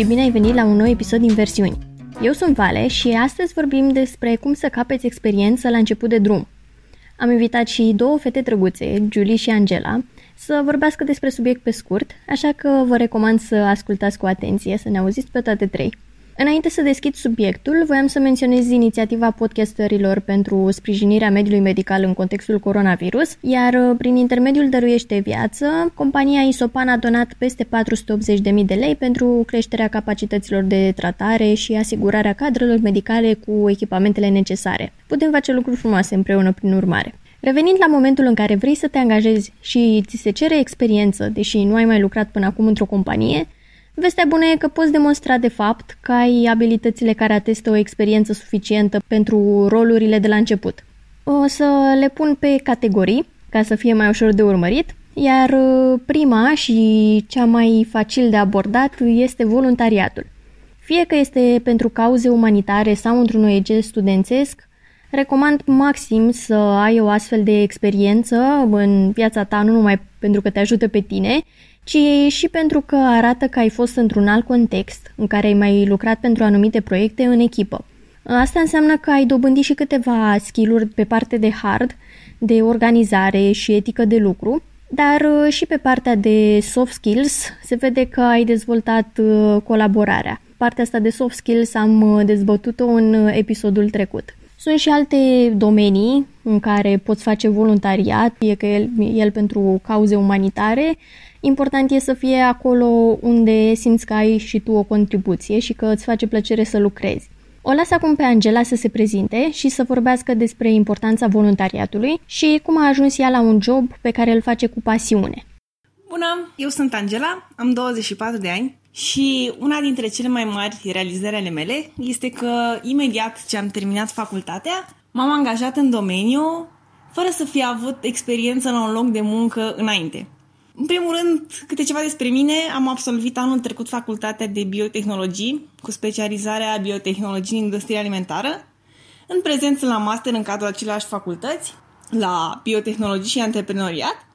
și bine ai venit la un nou episod din versiuni. Eu sunt Vale și astăzi vorbim despre cum să capeți experiență la început de drum. Am invitat și două fete drăguțe, Julie și Angela, să vorbească despre subiect pe scurt, așa că vă recomand să ascultați cu atenție, să ne auziți pe toate trei. Înainte să deschid subiectul, voiam să menționez inițiativa podcasterilor pentru sprijinirea mediului medical în contextul coronavirus, iar uh, prin intermediul Dăruiește Viață, compania Isopan a donat peste 480.000 de lei pentru creșterea capacităților de tratare și asigurarea cadrelor medicale cu echipamentele necesare. Putem face lucruri frumoase împreună prin urmare. Revenind la momentul în care vrei să te angajezi și ți se cere experiență, deși nu ai mai lucrat până acum într-o companie, Vestea bună e că poți demonstra de fapt că ai abilitățile care atestă o experiență suficientă pentru rolurile de la început. O să le pun pe categorii, ca să fie mai ușor de urmărit, iar uh, prima și cea mai facil de abordat este voluntariatul. Fie că este pentru cauze umanitare sau într-un OEG studențesc, recomand maxim să ai o astfel de experiență în viața ta, nu numai pentru că te ajută pe tine, ci și pentru că arată că ai fost într-un alt context în care ai mai lucrat pentru anumite proiecte în echipă. Asta înseamnă că ai dobândit și câteva skill-uri pe parte de hard, de organizare și etică de lucru, dar uh, și pe partea de soft skills se vede că ai dezvoltat uh, colaborarea. Partea asta de soft skills am uh, dezbătut-o în episodul trecut. Sunt și alte domenii în care poți face voluntariat, fie că el, el pentru cauze umanitare Important e să fie acolo unde simți că ai și tu o contribuție și că îți face plăcere să lucrezi. O las acum pe Angela să se prezinte și să vorbească despre importanța voluntariatului și cum a ajuns ea la un job pe care îl face cu pasiune. Bună, eu sunt Angela, am 24 de ani și una dintre cele mai mari realizări ale mele este că imediat ce am terminat facultatea, m-am angajat în domeniu fără să fi avut experiență la un loc de muncă înainte. În primul rând, câte ceva despre mine. Am absolvit anul trecut facultatea de biotehnologii, cu specializarea biotehnologii în industrie alimentară. În prezent sunt la master în cadrul aceleași facultăți, la biotehnologii și antreprenoriat.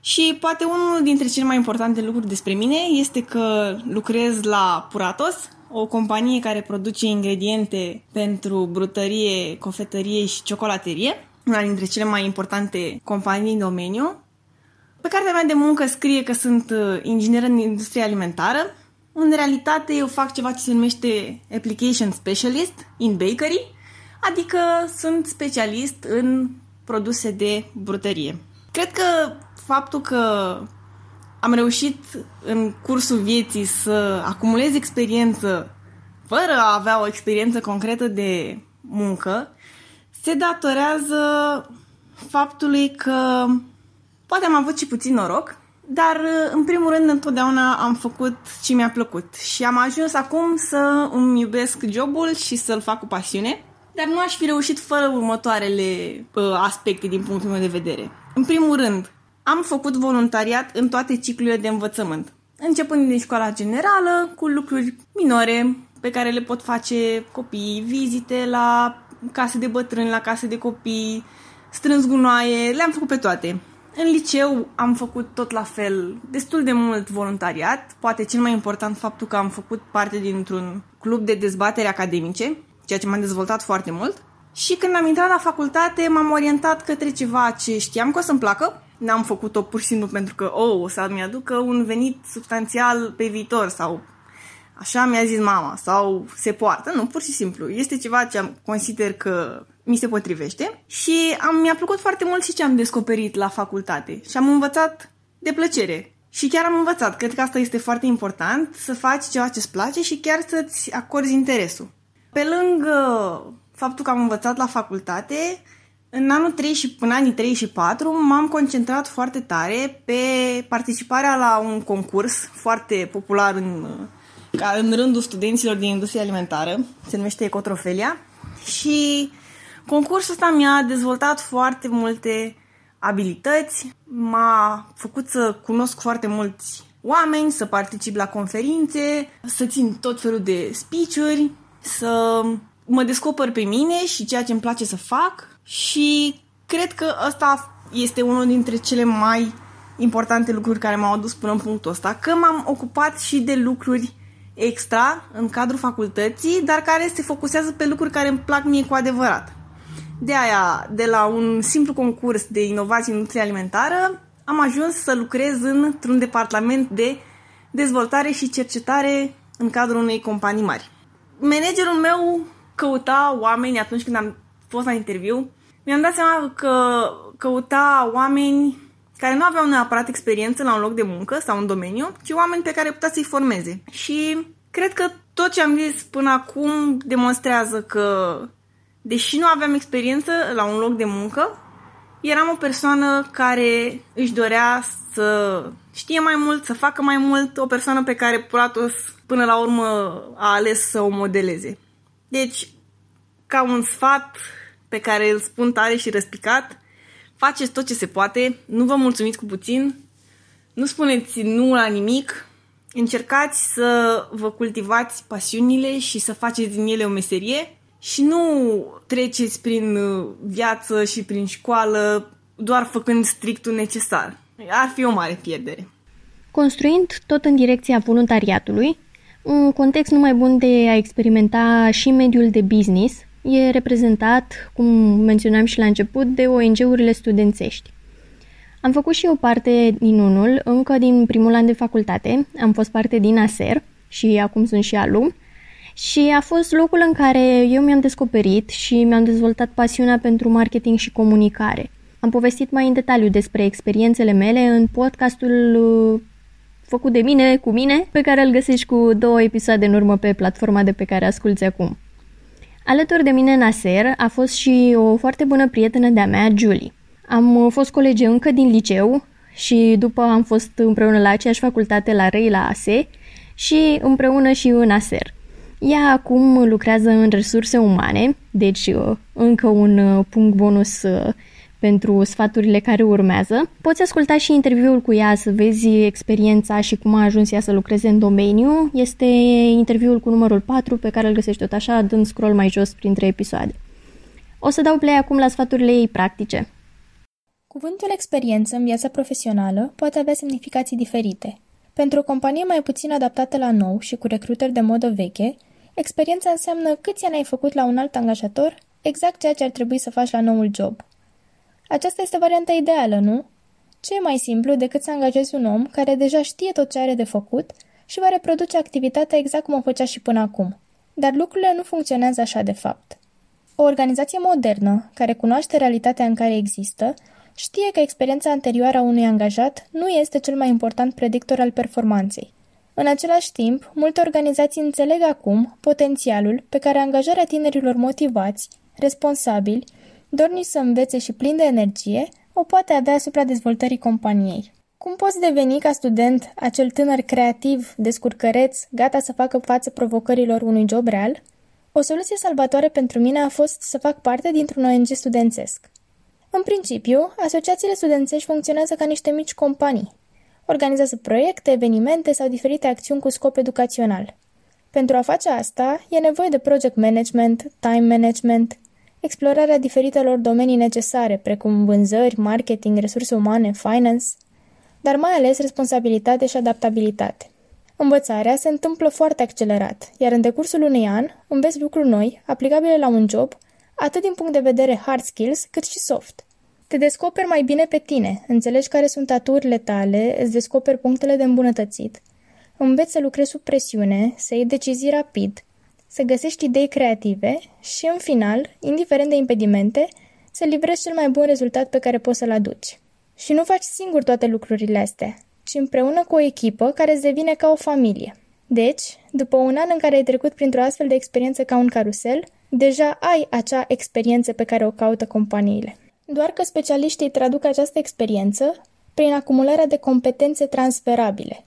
Și poate unul dintre cele mai importante lucruri despre mine este că lucrez la Puratos, o companie care produce ingrediente pentru brutărie, cofetărie și ciocolaterie, una dintre cele mai importante companii în domeniu. Pe cartea mea de muncă scrie că sunt uh, inginer în industria alimentară. În realitate eu fac ceva ce se numește Application Specialist in Bakery, adică sunt specialist în produse de brutărie. Cred că faptul că am reușit în cursul vieții să acumulez experiență fără a avea o experiență concretă de muncă, se datorează faptului că Poate am avut și puțin noroc, dar uh, în primul rând întotdeauna am făcut ce mi-a plăcut și am ajuns acum să îmi iubesc jobul și să-l fac cu pasiune, dar nu aș fi reușit fără următoarele uh, aspecte din punctul meu de vedere. În primul rând, am făcut voluntariat în toate ciclurile de învățământ, începând din școala generală, cu lucruri minore pe care le pot face copiii, vizite la case de bătrâni, la case de copii, strâns gunoaie, le-am făcut pe toate. În liceu am făcut tot la fel, destul de mult voluntariat, poate cel mai important faptul că am făcut parte dintr-un club de dezbatere academice, ceea ce m-a dezvoltat foarte mult. Și când am intrat la facultate, m-am orientat către ceva ce știam că o să-mi placă. N-am făcut-o pur și simplu pentru că, oh, o să-mi aducă un venit substanțial pe viitor sau așa mi-a zis mama sau se poartă. Nu, pur și simplu. Este ceva ce am, consider că mi se potrivește și am, mi-a plăcut foarte mult și ce am descoperit la facultate și am învățat de plăcere. Și chiar am învățat, cred că asta este foarte important, să faci ceva ce îți place și chiar să-ți acorzi interesul. Pe lângă faptul că am învățat la facultate, în anul 3 și până anii 3 și 4 m-am concentrat foarte tare pe participarea la un concurs foarte popular în, ca în rândul studenților din industria alimentară, se numește Ecotrofelia și Concursul ăsta mi-a dezvoltat foarte multe abilități, m-a făcut să cunosc foarte mulți oameni, să particip la conferințe, să țin tot felul de speech-uri, să mă descoper pe mine și ceea ce îmi place să fac și cred că ăsta este unul dintre cele mai importante lucruri care m-au adus până în punctul ăsta, că m-am ocupat și de lucruri extra în cadrul facultății, dar care se focusează pe lucruri care îmi plac mie cu adevărat. De aia, de la un simplu concurs de inovație în industria alimentară, am ajuns să lucrez într-un departament de dezvoltare și cercetare în cadrul unei companii mari. Managerul meu căuta oameni atunci când am fost la interviu. Mi-am dat seama că căuta oameni care nu aveau neapărat experiență la un loc de muncă sau un domeniu, ci oameni pe care putea să-i formeze. Și cred că tot ce am zis până acum demonstrează că, deși nu aveam experiență la un loc de muncă, eram o persoană care își dorea să știe mai mult, să facă mai mult, o persoană pe care Platos până la urmă a ales să o modeleze. Deci, ca un sfat pe care îl spun tare și răspicat, faceți tot ce se poate, nu vă mulțumiți cu puțin, nu spuneți nu la nimic, încercați să vă cultivați pasiunile și să faceți din ele o meserie și nu treceți prin uh, viață și prin școală doar făcând strictul necesar. Ar fi o mare pierdere. Construind tot în direcția voluntariatului, un context numai bun de a experimenta și mediul de business e reprezentat, cum menționam și la început, de ONG-urile studențești. Am făcut și o parte din unul, încă din primul an de facultate, am fost parte din ASER și acum sunt și alumn, și a fost locul în care eu mi-am descoperit și mi-am dezvoltat pasiunea pentru marketing și comunicare. Am povestit mai în detaliu despre experiențele mele în podcastul uh, făcut de mine, cu mine, pe care îl găsești cu două episoade în urmă pe platforma de pe care asculți acum. Alături de mine în ASER a fost și o foarte bună prietenă de-a mea, Julie. Am uh, fost colegi încă din liceu și după am fost împreună la aceeași facultate la Rei la ASE și împreună și în ASER. Ea acum lucrează în resurse umane, deci uh, încă un uh, punct bonus pentru sfaturile care urmează. Poți asculta și interviul cu ea să vezi experiența și cum a ajuns ea să lucreze în domeniu. Este interviul cu numărul 4 pe care îl găsești tot așa, dând scroll mai jos printre episoade. O să dau play acum la sfaturile ei practice. Cuvântul experiență în viața profesională poate avea semnificații diferite. Pentru o companie mai puțin adaptată la nou și cu recruteri de modă veche, experiența înseamnă câți ani ai făcut la un alt angajator, exact ceea ce ar trebui să faci la noul job. Aceasta este varianta ideală, nu? Ce e mai simplu decât să angajezi un om care deja știe tot ce are de făcut și va reproduce activitatea exact cum o făcea și până acum. Dar lucrurile nu funcționează așa de fapt. O organizație modernă, care cunoaște realitatea în care există, știe că experiența anterioară a unui angajat nu este cel mai important predictor al performanței. În același timp, multe organizații înțeleg acum potențialul pe care angajarea tinerilor motivați, responsabili dornici să învețe și plin de energie, o poate avea asupra dezvoltării companiei. Cum poți deveni ca student acel tânăr creativ, descurcăreț, gata să facă față provocărilor unui job real? O soluție salvatoare pentru mine a fost să fac parte dintr-un ONG studențesc. În principiu, asociațiile studențești funcționează ca niște mici companii. Organizează proiecte, evenimente sau diferite acțiuni cu scop educațional. Pentru a face asta, e nevoie de project management, time management, explorarea diferitelor domenii necesare, precum vânzări, marketing, resurse umane, finance, dar mai ales responsabilitate și adaptabilitate. Învățarea se întâmplă foarte accelerat, iar în decursul unui an înveți lucruri noi, aplicabile la un job, atât din punct de vedere hard skills, cât și soft. Te descoperi mai bine pe tine, înțelegi care sunt aturile tale, îți descoperi punctele de îmbunătățit, înveți să lucrezi sub presiune, să iei decizii rapid, să găsești idei creative și, în final, indiferent de impedimente, să livrezi cel mai bun rezultat pe care poți să-l aduci. Și nu faci singur toate lucrurile astea, ci împreună cu o echipă care îți devine ca o familie. Deci, după un an în care ai trecut printr-o astfel de experiență ca un carusel, deja ai acea experiență pe care o caută companiile. Doar că specialiștii traduc această experiență prin acumularea de competențe transferabile,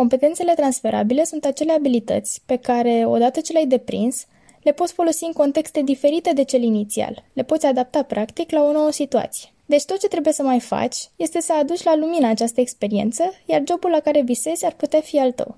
Competențele transferabile sunt acele abilități pe care, odată ce le-ai deprins, le poți folosi în contexte diferite de cel inițial. Le poți adapta practic la o nouă situație. Deci tot ce trebuie să mai faci este să aduci la lumină această experiență, iar jobul la care visezi ar putea fi al tău.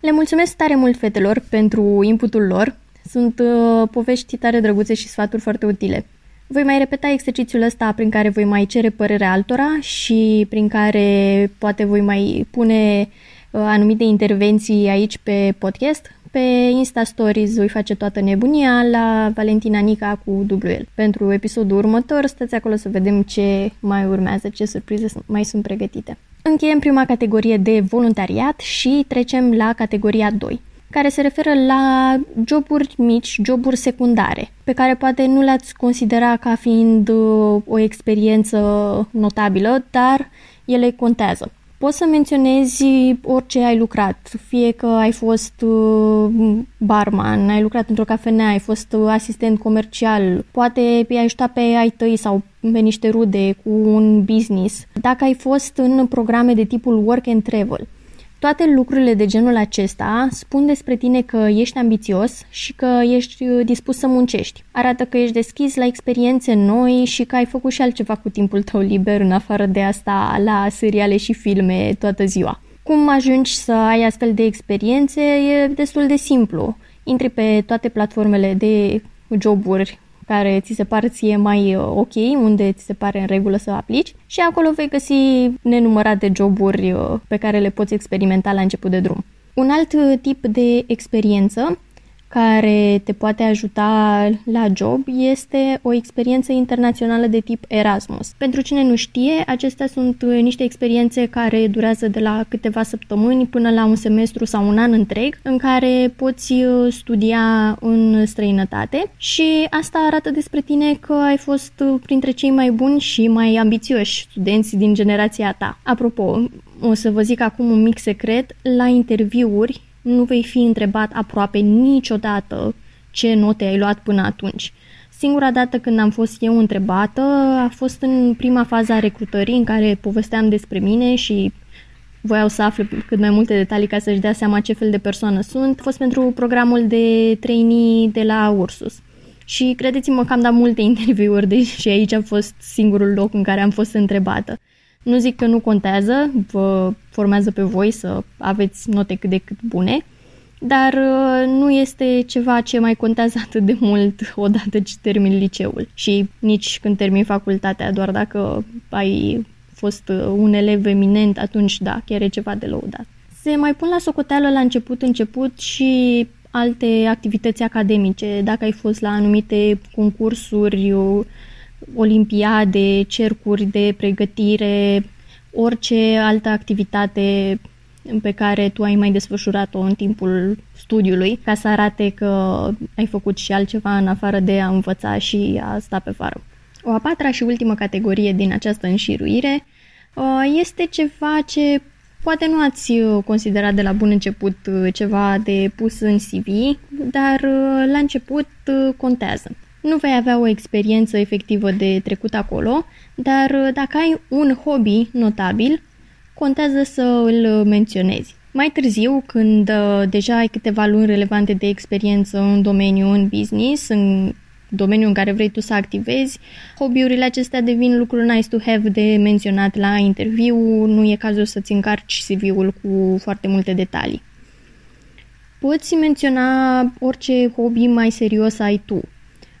Le mulțumesc tare mult fetelor pentru inputul lor. Sunt uh, povești tare drăguțe și sfaturi foarte utile. Voi mai repeta exercițiul ăsta prin care voi mai cere părerea altora și prin care poate voi mai pune anumite intervenții aici pe podcast, pe Insta Stories voi face toată nebunia la Valentina Nica cu WL. Pentru episodul următor, stați acolo să vedem ce mai urmează, ce surprize mai sunt pregătite. Încheiem prima categorie de voluntariat și trecem la categoria 2 care se referă la joburi mici, joburi secundare, pe care poate nu le-ați considera ca fiind uh, o experiență notabilă, dar ele contează. Poți să menționezi orice ai lucrat, fie că ai fost uh, barman, ai lucrat într-o cafenea, ai fost uh, asistent comercial, poate i-ai ajutat pe ai tăi sau pe niște rude cu un business. Dacă ai fost în programe de tipul work and travel, toate lucrurile de genul acesta spun despre tine că ești ambițios și că ești uh, dispus să muncești. Arată că ești deschis la experiențe noi și că ai făcut și altceva cu timpul tău liber în afară de asta la seriale și filme toată ziua. Cum ajungi să ai astfel de experiențe e destul de simplu. Intri pe toate platformele de joburi care ți se pare ție mai uh, ok, unde ți se pare în regulă să aplici și acolo vei găsi nenumărate joburi uh, pe care le poți experimenta la început de drum. Un alt uh, tip de experiență care te poate ajuta la job este o experiență internațională de tip Erasmus. Pentru cine nu știe, acestea sunt uh, niște experiențe care durează de la câteva săptămâni până la un semestru sau un an întreg, în care poți uh, studia în străinătate și asta arată despre tine că ai fost uh, printre cei mai buni și mai ambițioși studenți din generația ta. Apropo, o să vă zic acum un mic secret, la interviuri nu vei fi întrebat aproape niciodată ce note ai luat până atunci. Singura dată când am fost eu întrebată a fost în prima fază a recrutării în care povesteam despre mine și voiau să afle cât mai multe detalii ca să-și dea seama ce fel de persoană sunt. A fost pentru programul de trainee de la Ursus. Și credeți-mă că am dat multe interviuri, deși aici a fost singurul loc în care am fost întrebată. Nu zic că nu contează, vă formează pe voi să aveți note cât de cât bune, dar uh, nu este ceva ce mai contează atât de mult odată ce termin liceul și nici când termin facultatea, doar dacă ai fost uh, un elev eminent, atunci da, chiar e ceva de lăudat. Se mai pun la socoteală la început-început și alte activități academice, dacă ai fost la anumite concursuri, olimpiade, cercuri de pregătire, orice altă activitate pe care tu ai mai desfășurat-o în timpul studiului, ca să arate că ai făcut și altceva în afară de a învăța și a sta pe fară. O a patra și ultimă categorie din această înșiruire uh, este ceva ce poate nu ați considerat de la bun început uh, ceva de pus în CV, dar uh, la început contează. Nu vei avea o experiență efectivă de trecut acolo, dar uh, dacă ai un hobby notabil, contează să îl menționezi. Mai târziu, când uh, deja ai câteva luni relevante de experiență în domeniu, în business, în domeniul în care vrei tu să activezi, hobby-urile acestea devin lucruri nice to have de menționat la interviu, nu e cazul să-ți încarci CV-ul cu foarte multe detalii. Poți menționa orice hobby mai serios ai tu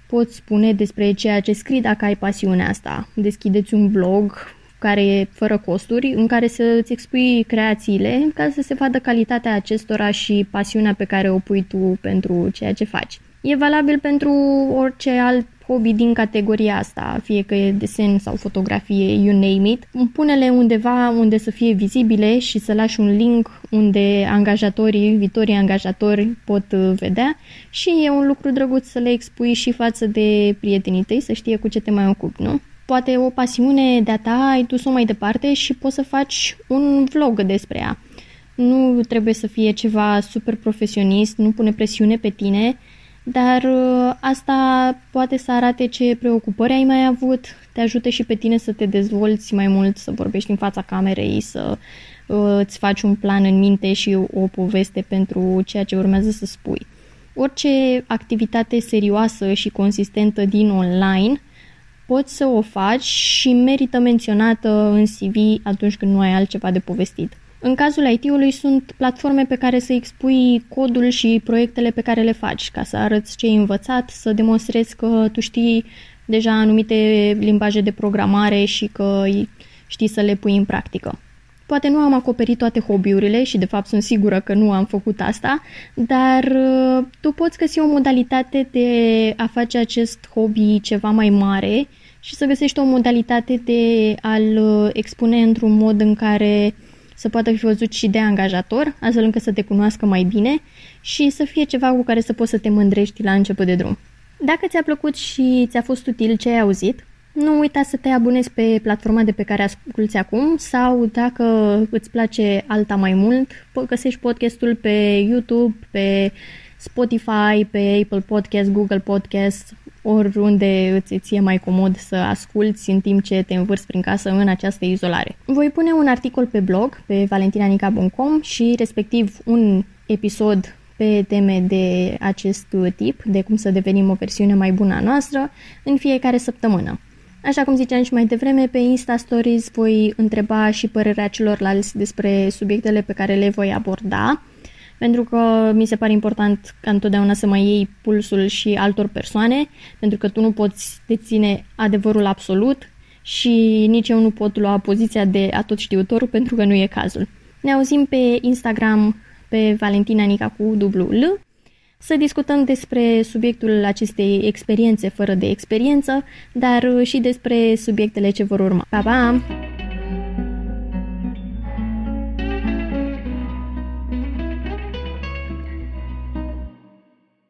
poți spune despre ceea ce scrii dacă ai pasiunea asta. Deschideți un blog care e fără costuri, în care să-ți expui creațiile ca să se vadă calitatea acestora și pasiunea pe care o pui tu pentru ceea ce faci. E valabil pentru orice alt hobby din categoria asta, fie că e desen sau fotografie, you name it. Pune-le undeva unde să fie vizibile și să lași un link unde angajatorii, viitorii angajatori pot vedea și e un lucru drăguț să le expui și față de prietenii tăi, să știe cu ce te mai ocupi, nu? Poate o pasiune de-a ta ai dus-o mai departe și poți să faci un vlog despre ea. Nu trebuie să fie ceva super profesionist, nu pune presiune pe tine, dar uh, asta poate să arate ce preocupări ai mai avut, te ajute și pe tine să te dezvolți mai mult, să vorbești în fața camerei, să uh, îți faci un plan în minte și o poveste pentru ceea ce urmează să spui. Orice activitate serioasă și consistentă din online poți să o faci și merită menționată în CV atunci când nu ai altceva de povestit. În cazul IT-ului sunt platforme pe care să expui codul și proiectele pe care le faci, ca să arăți ce ai învățat, să demonstrezi că tu știi deja anumite limbaje de programare și că știi să le pui în practică. Poate nu am acoperit toate hobby-urile și de fapt sunt sigură că nu am făcut asta, dar uh, tu poți găsi o modalitate de a face acest hobby ceva mai mare și să găsești o modalitate de a-l uh, expune într-un mod în care să poată fi văzut și de angajator, astfel încât să te cunoască mai bine și să fie ceva cu care să poți să te mândrești la început de drum. Dacă ți-a plăcut și ți-a fost util ce ai auzit, nu uita să te abonezi pe platforma de pe care asculti acum sau dacă îți place alta mai mult, găsești podcastul pe YouTube, pe Spotify, pe Apple Podcast, Google Podcast, oriunde îți ție mai comod să asculti în timp ce te învârți prin casă în această izolare. Voi pune un articol pe blog, pe valentinanica.com și respectiv un episod pe teme de acest tip, de cum să devenim o versiune mai bună a noastră, în fiecare săptămână. Așa cum ziceam și mai devreme, pe Insta Stories voi întreba și părerea celorlalți despre subiectele pe care le voi aborda, pentru că mi se pare important ca întotdeauna să mai iei pulsul și altor persoane, pentru că tu nu poți deține adevărul absolut și nici eu nu pot lua poziția de atot știutor pentru că nu e cazul. Ne auzim pe Instagram pe Valentina Nica cu dublu L să discutăm despre subiectul acestei experiențe fără de experiență, dar și despre subiectele ce vor urma. Pa, pa!